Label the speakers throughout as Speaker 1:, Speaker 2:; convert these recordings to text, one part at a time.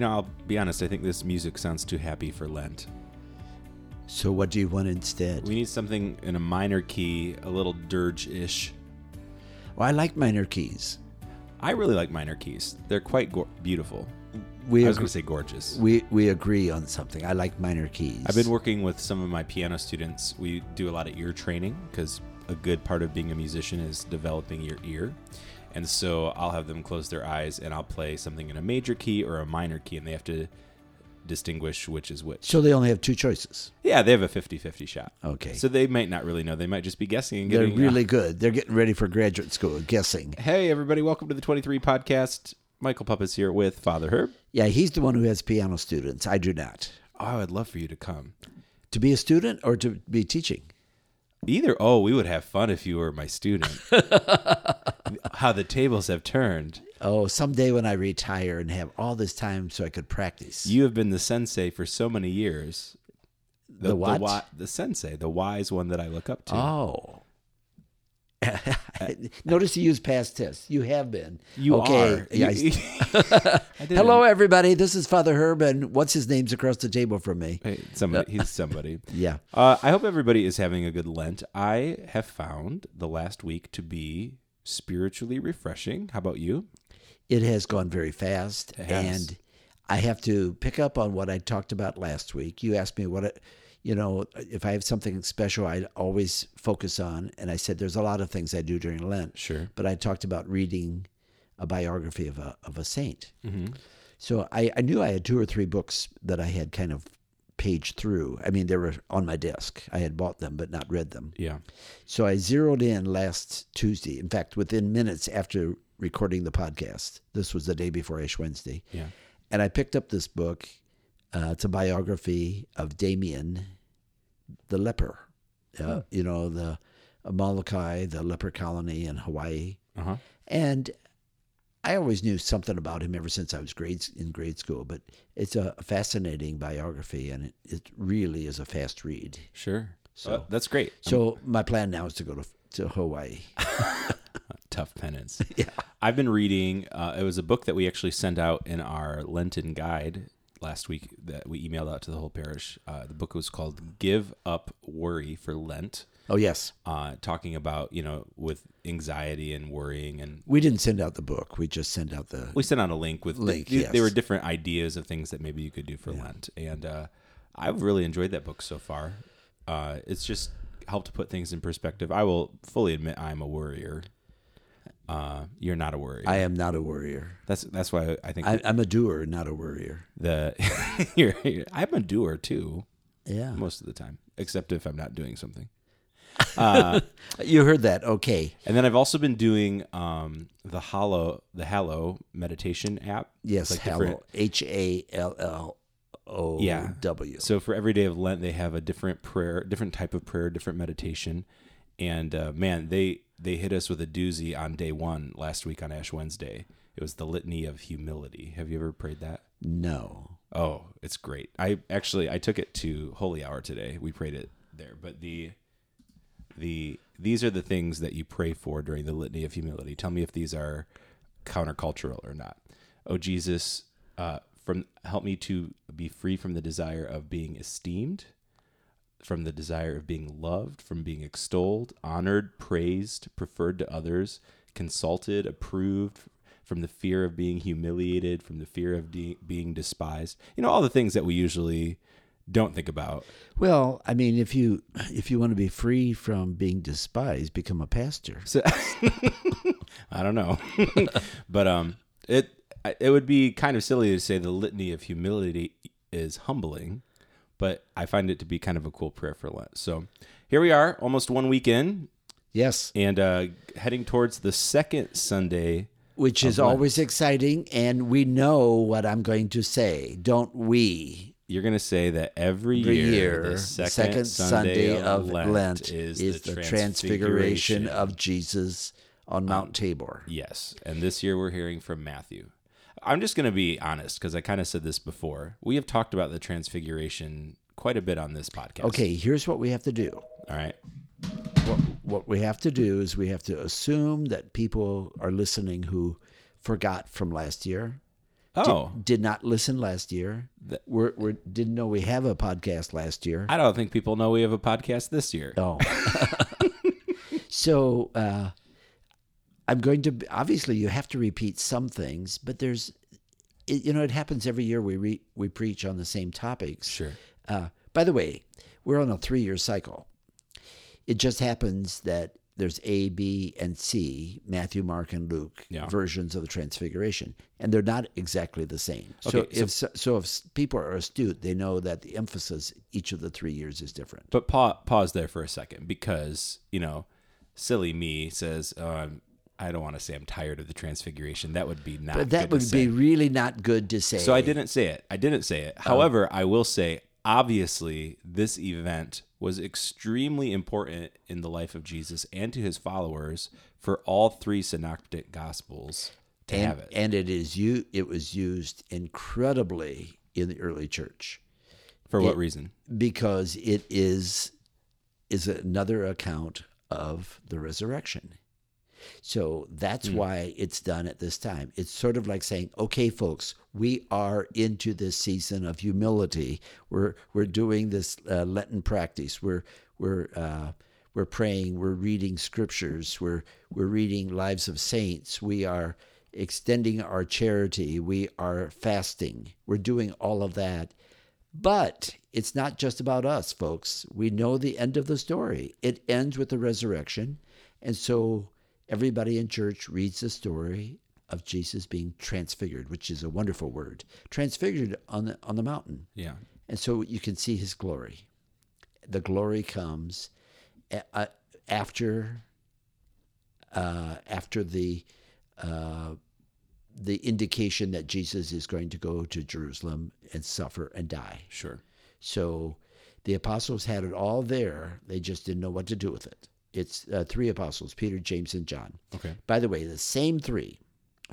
Speaker 1: You know, I'll be honest. I think this music sounds too happy for Lent.
Speaker 2: So what do you want instead?
Speaker 1: We need something in a minor key, a little dirge-ish.
Speaker 2: well, I like minor keys.
Speaker 1: I really like minor keys. They're quite go- beautiful.
Speaker 2: We
Speaker 1: I was going to say gorgeous.
Speaker 2: we we agree on something. I like minor keys.
Speaker 1: I've been working with some of my piano students. We do a lot of ear training because a good part of being a musician is developing your ear. And so I'll have them close their eyes and I'll play something in a major key or a minor key and they have to distinguish which is which.
Speaker 2: So they only have two choices.
Speaker 1: Yeah, they have a 50-50 shot.
Speaker 2: Okay.
Speaker 1: So they might not really know. They might just be guessing and
Speaker 2: They're really good. They're getting ready for graduate school, guessing.
Speaker 1: Hey everybody, welcome to the 23 podcast. Michael Puppets here with Father Herb.
Speaker 2: Yeah, he's the one who has piano students. I do not.
Speaker 1: Oh, I would love for you to come.
Speaker 2: To be a student or to be teaching?
Speaker 1: Either oh, we would have fun if you were my student. How the tables have turned.
Speaker 2: Oh, someday when I retire and have all this time so I could practice.
Speaker 1: You have been the sensei for so many years.
Speaker 2: The what?
Speaker 1: The, the sensei, the wise one that I look up to.
Speaker 2: Oh. Notice you use past tense. You have been.
Speaker 1: you
Speaker 2: okay.
Speaker 1: are.
Speaker 2: Yeah, I-
Speaker 1: You- I
Speaker 2: Hello, everybody. This is Father Herb, and what's his name's across the table from me?
Speaker 1: Hey, somebody. He's somebody.
Speaker 2: Yeah.
Speaker 1: Uh, I hope everybody is having a good Lent. I have found the last week to be spiritually refreshing. How about you?
Speaker 2: It has gone very fast, and I have to pick up on what I talked about last week. You asked me what, it, you know, if I have something special, I always focus on, and I said there's a lot of things I do during Lent.
Speaker 1: Sure.
Speaker 2: But I talked about reading a biography of a of a saint.
Speaker 1: Mm-hmm.
Speaker 2: So I, I knew I had two or three books that I had kind of paged through. I mean, they were on my desk. I had bought them but not read them.
Speaker 1: Yeah.
Speaker 2: So I zeroed in last Tuesday. In fact, within minutes after recording the podcast, this was the day before Ash Wednesday,
Speaker 1: Yeah.
Speaker 2: and I picked up this book. Uh, it's a biography of Damien, the leper. Uh, You know, the Molokai, the leper colony in Hawaii.
Speaker 1: Uh huh.
Speaker 2: And I always knew something about him ever since I was grade in grade school. But it's a fascinating biography, and it, it really is a fast read.
Speaker 1: Sure.
Speaker 2: So-
Speaker 1: Uh, that's great.
Speaker 2: So my plan now is to go to to Hawaii.
Speaker 1: tough penance. yeah. I've been reading. Uh, it was a book that we actually sent out in our Lenten guide last week that we emailed out to the whole parish. Uh, the book was called "Give Up Worry for Lent,"
Speaker 2: Oh yes,
Speaker 1: uh, talking about you know with anxiety and worrying and.
Speaker 2: we didn't send out the book. We just sent out the.
Speaker 1: We sent out a link with
Speaker 2: Link,
Speaker 1: They, they were different ideas of things that maybe you could do for Lent, and uh, I've really enjoyed that book so far. Uh, it's just helped put things in perspective. I will fully admit I'm a worrier. Uh, you're not a worrier.
Speaker 2: I am not a worrier.
Speaker 1: That's that's why I think
Speaker 2: I, I'm a doer, not a worrier.
Speaker 1: the you're, you're- I'm a doer too
Speaker 2: Yeah,
Speaker 1: most of the time, except if I'm not doing something.
Speaker 2: you heard that. Okay.
Speaker 1: And then I've also been doing um, the Hollow the Hallow meditation app.
Speaker 2: Yes,
Speaker 1: Like
Speaker 2: Hallow. H A L L O
Speaker 1: Yeah.
Speaker 2: W.
Speaker 1: So for every day of Lent, they have a different prayer, different type of prayer, different meditation. And uh, man, they they hit us with a doozy on day one last week on Ash Wednesday. It was the Litany of Humility. Have you ever prayed that?
Speaker 2: No.
Speaker 1: Oh, it's great. I actually I took it to Holy Hour today. We prayed it there. But the the these are the things that you pray for during the litany of humility. Tell me if these are countercultural or not. Oh Jesus, uh, from help me to be free from the desire of being esteemed, from the desire of being loved, from being extolled, honored, praised, preferred to others, consulted, approved, from the fear of being humiliated, from the fear of de- being despised. You know, all the things that we usually don't think about.
Speaker 2: Well, I mean, if you if you want to be free from being despised, become a pastor.
Speaker 1: So I don't know, but um, it it would be kind of silly to say the litany of humility is humbling, but I find it to be kind of a cool prayer for Lent. So here we are, almost one week in,
Speaker 2: Yes,
Speaker 1: and uh, heading towards the second Sunday.
Speaker 2: which is always exciting, and we know what I'm going to say, don't we?
Speaker 1: You're going to say that every,
Speaker 2: Every
Speaker 1: year,
Speaker 2: year,
Speaker 1: the second,
Speaker 2: Sunday, of Lent,
Speaker 1: Lent,
Speaker 2: is,
Speaker 1: is,
Speaker 2: the, transfiguration of Jesus on Mount Tabor.
Speaker 1: Yes. And this year we're hearing from Matthew. I'm just going to be honest because I kind of said this before. We have talked about the transfiguration quite a bit on this podcast.
Speaker 2: Okay, here's what we have to do.
Speaker 1: All right.
Speaker 2: What, what we have to do is we have to assume that people are listening who forgot from last year.
Speaker 1: Oh.
Speaker 2: did, did not listen last year. We're, we're didn't know we have a podcast last year.
Speaker 1: I don't think people know we have a podcast this year.
Speaker 2: Oh. so uh, I'm going to obviously you have to repeat some things, but there's it, you know it happens every year we re, we preach on the same topics.
Speaker 1: Sure.
Speaker 2: Uh, by the way, we're on a three year cycle. It just happens that there's A, B, and C, Matthew, Mark, and Luke
Speaker 1: Yeah.
Speaker 2: versions of the Transfiguration, and they're not exactly the same. so,
Speaker 1: Okay, so-
Speaker 2: if so, so if people are astute, they know that the emphasis each of the three years is different.
Speaker 1: But pa- pause there for a second because, you know, silly me says, oh, I don't want to say I'm tired of the transfiguration. That would be not
Speaker 2: But that would be really not good to say.
Speaker 1: So I didn't say it. I didn't say
Speaker 2: Oh.
Speaker 1: it. However, I will say, obviously, this event was extremely important in the life of Jesus and to his followers for all three synoptic gospels to
Speaker 2: and,
Speaker 1: have it.
Speaker 2: and it is you. It was used incredibly in the early church
Speaker 1: for what
Speaker 2: it-
Speaker 1: reason?
Speaker 2: because it is is another account of the resurrection. So that's
Speaker 1: Hmm.
Speaker 2: why it's done at this time. It's sort of like saying, "Okay, folks, we are into this season of humility. We're we're doing this uh, Lenten practice. We're we're uh, we're praying. We're reading scriptures. We're we're reading lives of saints. We are extending our charity. We are fasting. We're doing all of that." But it's not just about us, folks. We know the end of the story. It ends with the resurrection. And so everybody in church reads the story of Jesus being transfigured, which is a wonderful word. Transfigured on the on the mountain.
Speaker 1: Yeah.
Speaker 2: And so you can see his glory. The glory comes after uh, after the uh, the indication that Jesus is going to go to Jerusalem and suffer and die.
Speaker 1: Sure.
Speaker 2: So the apostles had it all there. They just didn't know what to do with it. It's uh, three apostles Peter, James, and John.
Speaker 1: Okay.
Speaker 2: By the way, the same three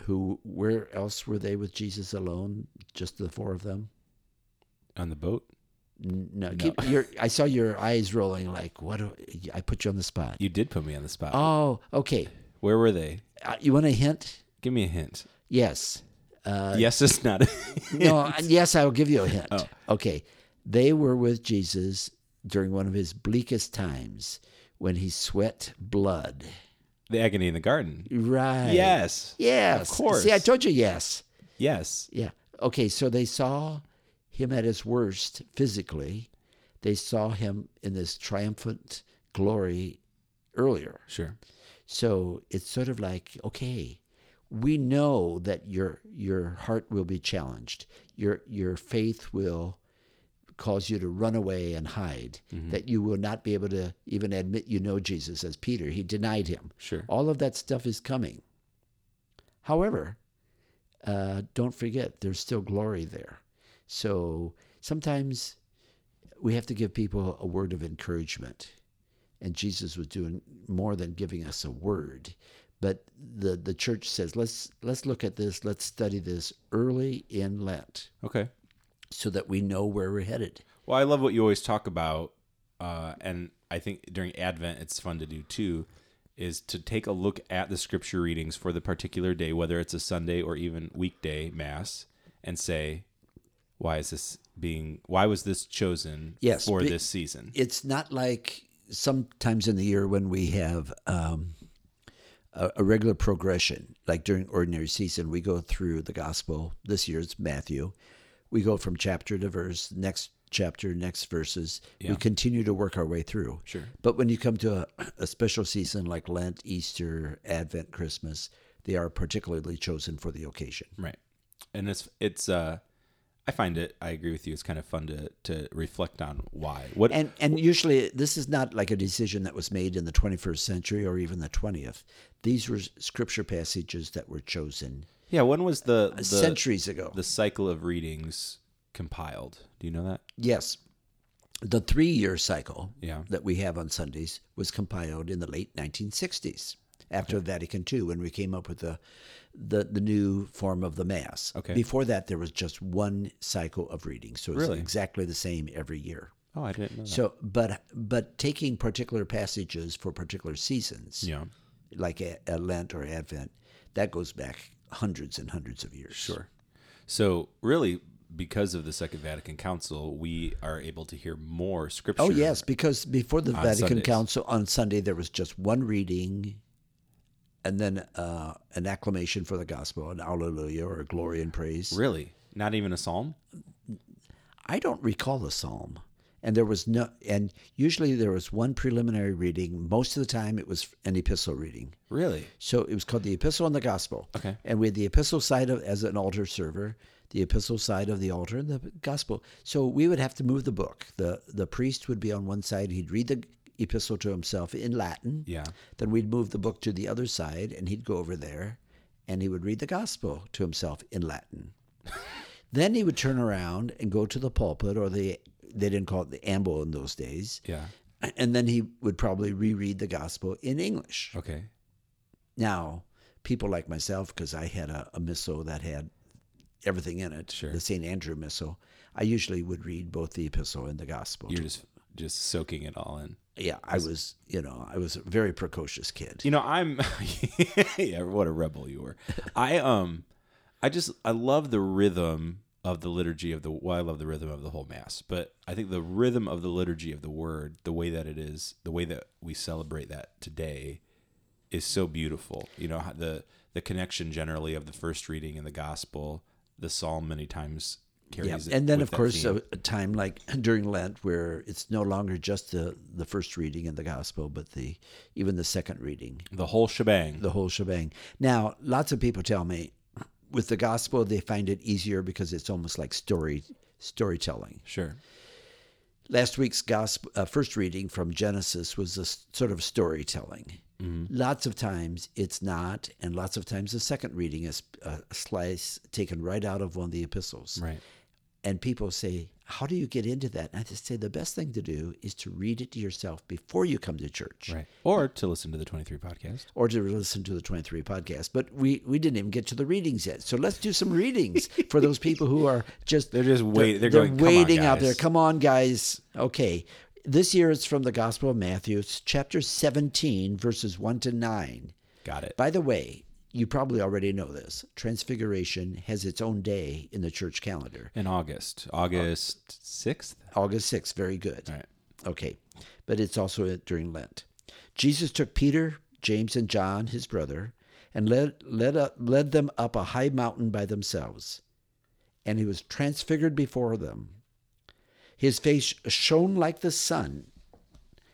Speaker 2: who, where else were they with Jesus alone? Just the four of them?
Speaker 1: On the boat?
Speaker 2: No, Keep, your, I saw your eyes rolling like, what? Do, I put you on the spot.
Speaker 1: You did put me on the spot.
Speaker 2: Oh, okay.
Speaker 1: Where were they?
Speaker 2: Uh, you want a hint?
Speaker 1: Give me a hint.
Speaker 2: Yes. Uh,
Speaker 1: yes, it's not. a
Speaker 2: no, uh, yes, I will give you a hint.
Speaker 1: Oh.
Speaker 2: Okay. They were with Jesus during one of his bleakest times when he sweat blood.
Speaker 1: the agony in the garden.
Speaker 2: Right.
Speaker 1: Yes.
Speaker 2: Yes.
Speaker 1: Of course.
Speaker 2: See, I told you yes.
Speaker 1: Yes.
Speaker 2: Yeah. Okay, so they saw him at his worst physically. They saw him in this triumphant glory earlier.
Speaker 1: Sure.
Speaker 2: So it's sort of like, okay, we know that your your heart will be challenged. Your your faith will cause you to run away and hide. That you will not be able to even admit you know Jesus as Peter. He denied him.
Speaker 1: Sure.
Speaker 2: All of that stuff is coming. However, uh, don't forget there's still glory there. So sometimes we have to give people a word of encouragement. And Jesus was doing more than giving us a word. But the, the church says, let's let's look at this, let's study this early in Lent
Speaker 1: Okay.
Speaker 2: So that we know where we're headed.
Speaker 1: Well, I love what you always talk about, uh, and I think during Advent it's fun to do too, is to take a look at the scripture readings for the particular day, whether it's a Sunday or even weekday mass, and say, why is this being? Why was this chosen
Speaker 2: Yes,
Speaker 1: for this season?
Speaker 2: it's not like sometimes in the year when we have um, a, a regular progression, like during ordinary season, we go through the gospel. This year's Matthew. We go from chapter to verse, next chapter, next verses.
Speaker 1: Yeah.
Speaker 2: We continue to work our way through.
Speaker 1: Sure.
Speaker 2: But when you come to a, a special season like Lent, Easter, Advent, Christmas, they are particularly chosen for the occasion.
Speaker 1: Right. And it's it's uh I find it I agree with you, it's kind of fun to to reflect on why. What
Speaker 2: And and usually this is not like a decision that was made in the 21st century or even the 20th. These were scripture passages that were chosen
Speaker 1: Yeah, when was the uh, the,
Speaker 2: centuries ago.
Speaker 1: the cycle of readings compiled? Do you know that?
Speaker 2: yes. The 3-year cycle
Speaker 1: Yeah.
Speaker 2: that we have on Sundays was compiled in the late 1960s after Vatican II when we came up with the the, the new form of the mass.
Speaker 1: Okay.
Speaker 2: Before that there was just one cycle of reading. So it's
Speaker 1: Really?
Speaker 2: exactly the same every year.
Speaker 1: Oh, I didn't know that.
Speaker 2: So but but taking particular passages for particular seasons.
Speaker 1: yeah.
Speaker 2: like a, a Lent or Advent, that goes back hundreds and hundreds of years.
Speaker 1: Sure. So really, because of the Second Vatican Council, we are able to hear more scripture.
Speaker 2: Oh yes, because before the Vatican
Speaker 1: Sundays.
Speaker 2: Council on Sunday there was just one reading, and then uh, an acclamation for the gospel, an Alleluia or a glory and praise.
Speaker 1: Really, not even a psalm.
Speaker 2: I don't recall a psalm, and there was no, and usually there was one preliminary reading. Most of the time, it was an epistle reading.
Speaker 1: Really?
Speaker 2: So it was called the Epistle and the Gospel.
Speaker 1: Okay.
Speaker 2: And we had the epistle side of as an altar server, the epistle side of the altar, and the gospel. So we would have to move the book. the The priest would be on one side; he'd read the epistle to himself in Latin.
Speaker 1: Yeah.
Speaker 2: Then we'd move the book to the other side, and he'd go over there, and he would read the gospel to himself in Latin. then he would turn around and go to the pulpit, or the they didn't call it the ambo in those days.
Speaker 1: Yeah.
Speaker 2: And then he would probably reread the gospel in English.
Speaker 1: Okay.
Speaker 2: Now, people like myself, because I had a, a missal that had everything in it,
Speaker 1: Sure.
Speaker 2: the St. Andrew missal, I usually would read both the epistle and the gospel.
Speaker 1: You're just just soaking it all in.
Speaker 2: yeah, I was, you know, I was a very precocious kid.
Speaker 1: You know, I'm yeah, what a rebel you were. I um I just I love the rhythm of the liturgy of the well, I love the rhythm of the whole mass, but I think the rhythm of the liturgy of the word, the way that it is, the way that we celebrate that today is so beautiful. You know, the the connection generally of the first reading in the gospel, the psalm many times
Speaker 2: Yeah,
Speaker 1: carries it
Speaker 2: and then of course a, a time like during Lent where it's no longer just the the first reading in the gospel, but the even the second reading,
Speaker 1: the whole shebang.
Speaker 2: the whole shebang. Now, lots of people tell me with the gospel they find it easier because it's almost like story storytelling.
Speaker 1: sure.
Speaker 2: Last week's gospel, uh, first reading from Genesis was a sort of storytelling. Lots of times it's not, and lots of times the second reading is a slice taken right out of one of the epistles.
Speaker 1: Right.
Speaker 2: And people say, How do you get into that? And I just say the best thing to do is to read it to yourself before you come to church
Speaker 1: Right. Or to listen to the 23 podcast.
Speaker 2: or to listen to the 23 podcast. But we, we didn't even get to the readings yet. So let's do some readings for those people who are just
Speaker 1: They're just wait- they're going, "Come on,
Speaker 2: waiting out there. Come on, guys. Okay. This year it's from the Gospel of Matthew, it's chapter 17, verses 1 to 9.
Speaker 1: Got it.
Speaker 2: By the way, you probably already know this. Transfiguration has its own day in the church calendar.
Speaker 1: In August. August 6th?
Speaker 2: August 6th, very good.
Speaker 1: All right.
Speaker 2: Okay. But it's also during Lent. Jesus took Peter, James, and John, his brother, and led, led, up, led them up a high mountain by themselves. And he was transfigured before them. His face shone like the sun,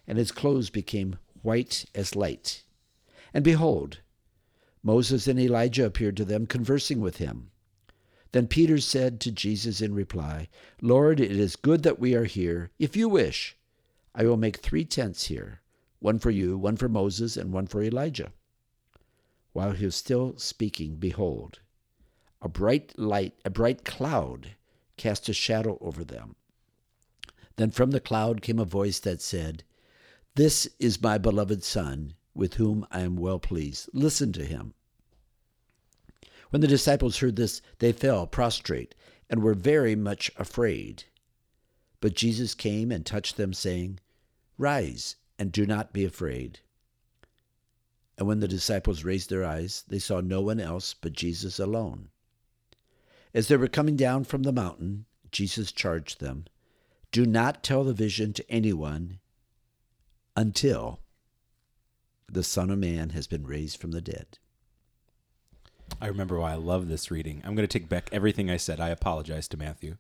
Speaker 2: and his clothes became white as light. And behold, Moses and Elijah appeared to them, conversing with him. Then Peter said to Jesus in reply, Lord, it is good that we are here. If you wish, I will make three tents here one for you, one for Moses, and one for Elijah. While he was still speaking, behold, a bright light, a bright cloud cast a shadow over them. Then from the cloud came a voice that said, This is my beloved Son, with whom I am well pleased. Listen to him. When the disciples heard this, they fell prostrate and were very much afraid. But Jesus came and touched them, saying, Rise and do not be afraid. And when the disciples raised their eyes, they saw no one else but Jesus alone. As they were coming down from the mountain, Jesus charged them, Do not tell the vision to anyone until the Son of Man has been raised from the dead.
Speaker 1: I remember why I love this reading. I'm going to take back everything I said. I apologize to Matthew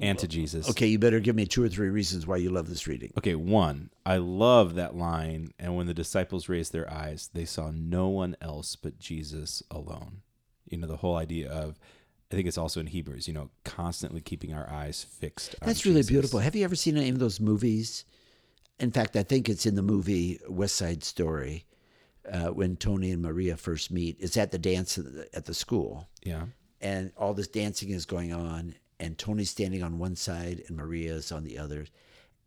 Speaker 1: and to Jesus.
Speaker 2: Okay, you better give me two or three reasons why you love this reading.
Speaker 1: Okay, one, I love that line. And when the disciples raised their eyes, they saw no one else but Jesus alone. You know, the whole idea of, I think it's also in Hebrews, you know, constantly keeping our eyes fixed. on
Speaker 2: That's really
Speaker 1: Jesus.
Speaker 2: beautiful. Have you ever seen any of those movies? In fact, I think it's in the movie West Side Story uh, when Tony and Maria first meet. It's at the dance at the, at the school,
Speaker 1: Yeah.
Speaker 2: and all this dancing is going on, and Tony's standing on one side and Maria's on the other,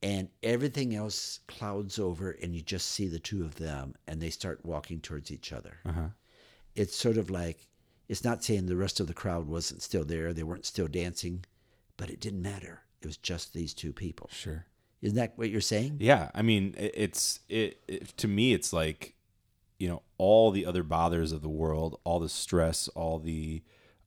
Speaker 2: and everything else clouds over, and you just see the two of them, and they start walking towards each other.
Speaker 1: Uh huh.
Speaker 2: It's sort of like it's not saying the rest of the crowd wasn't still there, they weren't still dancing, but it didn't matter. It was just these two people.
Speaker 1: Sure.
Speaker 2: Isn't that what you're saying?
Speaker 1: Yeah, I mean, it's it, it to me. It's like, you know, all the other bothers of the world, all the stress, all the,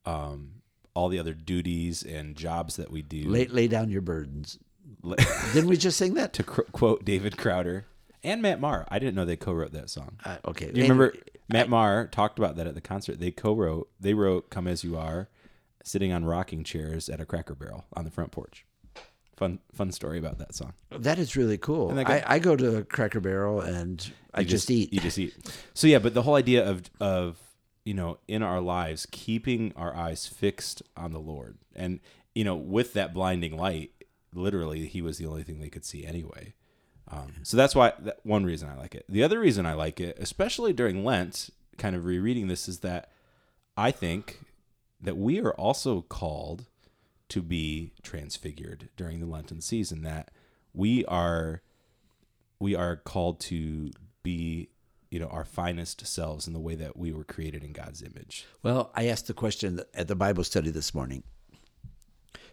Speaker 1: um, all the other duties and jobs that we do.
Speaker 2: Lay, lay down your burdens. Didn't we just sing that?
Speaker 1: to cr- quote David Crowder and Matt Maher. I didn't know they co-wrote that song.
Speaker 2: Uh, okay.
Speaker 1: Do you remember Matt Maher talked about that at the concert? They co-wrote. They wrote "Come as You Are," sitting on rocking chairs at a Cracker Barrel on the front porch. Fun, fun story about that song.
Speaker 2: That is really cool. I. I go to Cracker Barrel and I
Speaker 1: You
Speaker 2: just, eat.
Speaker 1: You just eat. So yeah, but the whole idea of of you know in our lives keeping our eyes fixed on the Lord, and you know with that blinding light, literally He was the only thing they could see anyway. Um, so that's why that one reason I like it. The other reason I like it, especially during Lent, kind of rereading this, is that I think that we are also called to be transfigured during the Lenten season. That we are we are called to be you know our finest selves in the way that we were created in God's image.
Speaker 2: Well, I asked the question at the Bible study this morning.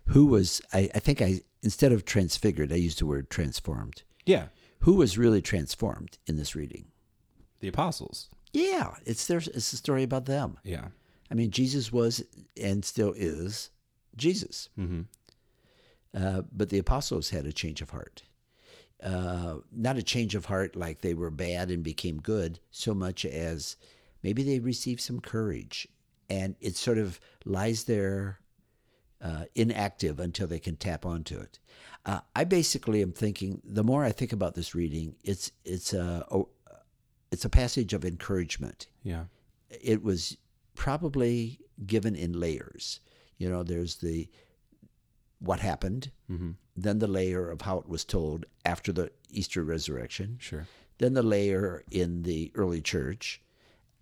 Speaker 2: Who was, I, I think I, instead of transfigured, I used the word transformed.
Speaker 1: Yeah,
Speaker 2: Who was really transformed in this reading?
Speaker 1: the apostles.
Speaker 2: Yeah, it's their, it's a story about them.
Speaker 1: Yeah.
Speaker 2: I mean, Jesus was and still is Jesus.
Speaker 1: Mm-hmm.
Speaker 2: Uh, but the apostles had a change of heart. Uh, not a change of heart like they were bad and became good, so much as maybe they received some courage. And it sort of lies there uh, inactive until they can tap onto it. Uh, I basically am thinking, the more I think about this reading, it's, it's, a, a, it's a passage of encouragement
Speaker 1: Yeah.
Speaker 2: it was probably given in layers. You know, there's the what happened,
Speaker 1: Mm-hmm.
Speaker 2: then the layer of how it was told after the Easter resurrection,
Speaker 1: Sure.
Speaker 2: then the layer in the early church,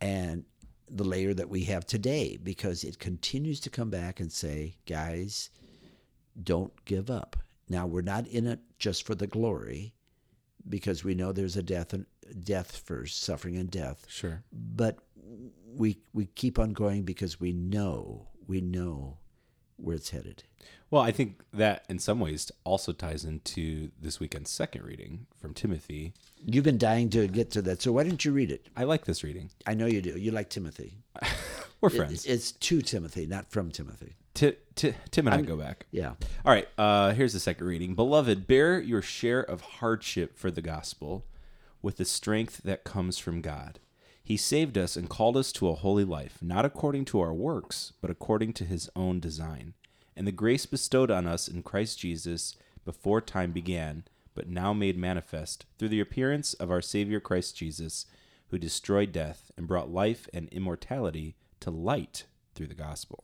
Speaker 2: and the layer that we have today because it continues to come back and say, guys, don't give up. Now we're not in it just for the glory because we know there's a death and death first, suffering and death
Speaker 1: Sure.
Speaker 2: but we we keep on going because we know we know where it's headed.
Speaker 1: Well, I think that in some ways also ties into this weekend's second reading from Timothy.
Speaker 2: You've been dying to get to that, so why didn't you read it?
Speaker 1: I like this reading.
Speaker 2: I know you do. You like Timothy.
Speaker 1: We're
Speaker 2: It-
Speaker 1: friends.
Speaker 2: it's to Timothy, not from Timothy.
Speaker 1: Ti- Ti- Tim and I go back.
Speaker 2: Yeah.
Speaker 1: All right, uh, here's the second reading. Beloved, bear your share of hardship for the gospel with the strength that comes from God. He saved us and called us to a holy life, not according to our works, but according to his own design. And the grace bestowed on us in Christ Jesus before time began, but now made manifest through the appearance of our Savior Christ Jesus, who destroyed death and brought life and immortality to light through the gospel.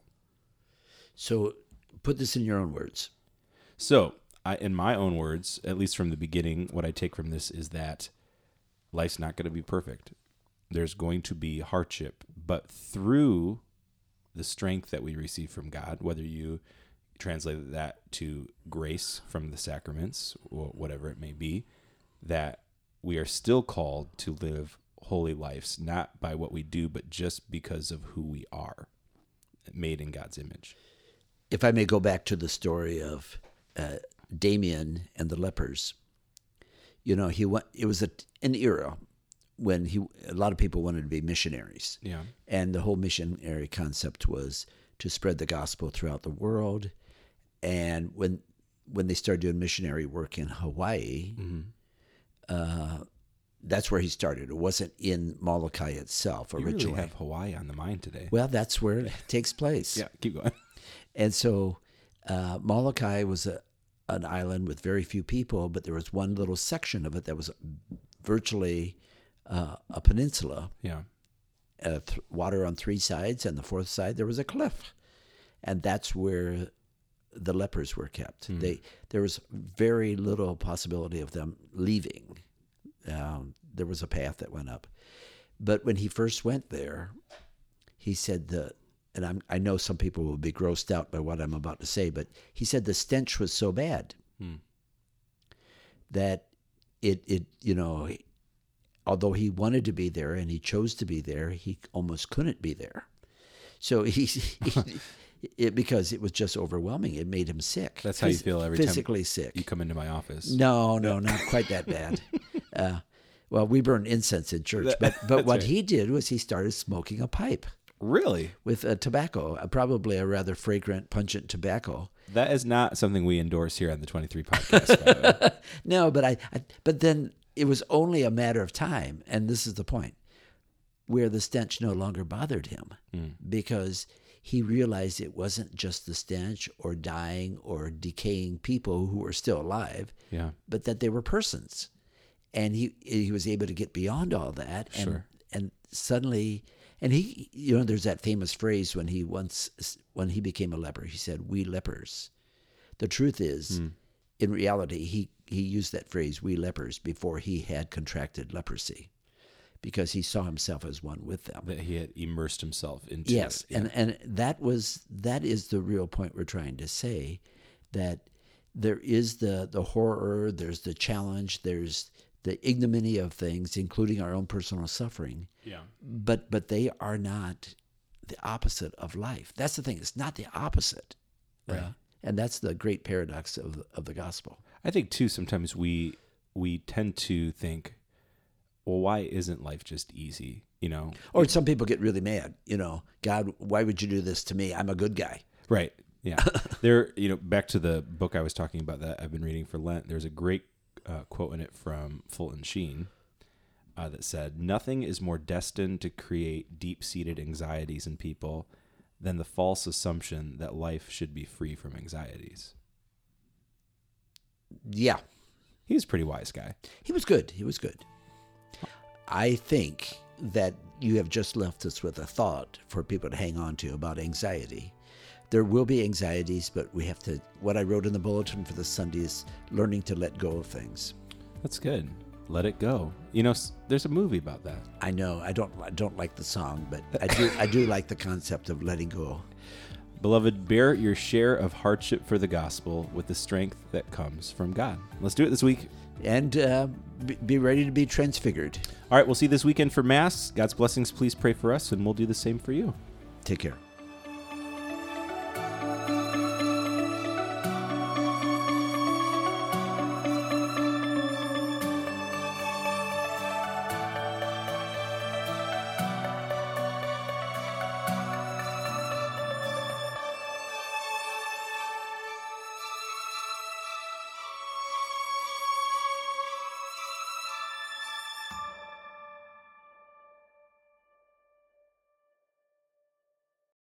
Speaker 2: So put this in your own words.
Speaker 1: So, I, in my own words, at least from the beginning, what I take from this is that life's not going to be perfect. There's going to be hardship, but through the strength that we receive from God, whether you translate that to grace from the sacraments or whatever it may be, that we are still called to live holy lives, not by what we do, but just because of who we are, made in God's image.
Speaker 2: If I may go back to the story of uh, Damien and the lepers, you know, he went. It was a, an era when he a lot of people wanted to be missionaries.
Speaker 1: Yeah.
Speaker 2: And the whole missionary concept was to spread the gospel throughout the world. And when when they started doing missionary work in Hawaii, uh, that's where he started. It wasn't in Molokai itself
Speaker 1: You
Speaker 2: originally.
Speaker 1: really have Hawaii on the mind today.
Speaker 2: well, that's where it takes place.
Speaker 1: Yeah, keep going.
Speaker 2: And so uh, Molokai was a, an island with very few people, but there was one little section of it that was virtually uh, a peninsula
Speaker 1: Yeah.
Speaker 2: uh, th- water on three sides, and the fourth side there was a cliff, and that's where the lepers were kept. They there was very little possibility of them leaving. Um, there was a path that went up, but when he first went there, he said the. And I'm, I know some people will be grossed out by what I'm about to say, but he said the stench was so bad that it, it you know, although he wanted to be there and he chose to be there, he almost couldn't be there. So he, he it, because it was just overwhelming. It made him sick.
Speaker 1: That's how you feel every time
Speaker 2: physically sick.
Speaker 1: You come into my office.
Speaker 2: No, no, not quite that bad. Uh, well, we burn incense in church, but but what
Speaker 1: right.
Speaker 2: he did was he started smoking a pipe.
Speaker 1: Really?
Speaker 2: with a tobacco, uh, probably a rather fragrant, pungent tobacco.
Speaker 1: That is not something we endorse here on the 23 podcast, by the way.
Speaker 2: No, but I, I but then it was only a matter of time, and this is the point, where the stench no longer bothered him hmm. because he realized it wasn't just the stench or dying or decaying people who were still alive,
Speaker 1: Yeah.
Speaker 2: but that they were persons, and he he was able to get beyond all that, and
Speaker 1: Sure.
Speaker 2: and suddenly. And he, you know, there's that famous phrase when he once, when he became a leper, he said, "We lepers." The truth is, hmm. In reality, he, he used that phrase, we lepers, before he had contracted leprosy because he saw himself as one with them.
Speaker 1: That he had immersed himself into.
Speaker 2: Yes.
Speaker 1: it. Yeah.
Speaker 2: And, and that was, that is the real point we're trying to say that there is the, the horror, there's the challenge, there's the ignominy of things, including our own personal suffering,
Speaker 1: yeah.
Speaker 2: but, but they are not the opposite of life. That's the thing. It's not the opposite.
Speaker 1: Right.
Speaker 2: Uh, and that's the great paradox of, of the gospel.
Speaker 1: I think too. Sometimes we we tend to think, well, why isn't life just easy? You know,
Speaker 2: Or some people get really mad. You know, God, why would you do this to me? I'm a good guy.
Speaker 1: Right. Yeah. there, you know, back to the book I was talking about that I've been reading for Lent, there's a great uh, quote in it from Fulton Sheen uh, that said, Nothing is more destined to create deep seated anxieties in people than the false assumption that life should be free from anxieties.
Speaker 2: Yeah,
Speaker 1: He was a pretty wise guy.
Speaker 2: he was good. He was good. I think that you have just left us with a thought for people to hang on to about anxiety. There will be anxieties, but we have to. What I wrote in the bulletin for this Sunday is learning to let go of things.
Speaker 1: That's good. Let it go. You know, there's a movie about that.
Speaker 2: I know I don't I don't like the song, but I do I do like the concept of letting go.
Speaker 1: Beloved, bear your share of hardship for the gospel with the strength that comes from God. Let's do it this week.
Speaker 2: And uh, be, be ready to be transfigured.
Speaker 1: All right, we'll see you this weekend for Mass. God's blessings, please pray for us, and we'll do the same for you.
Speaker 2: Take care.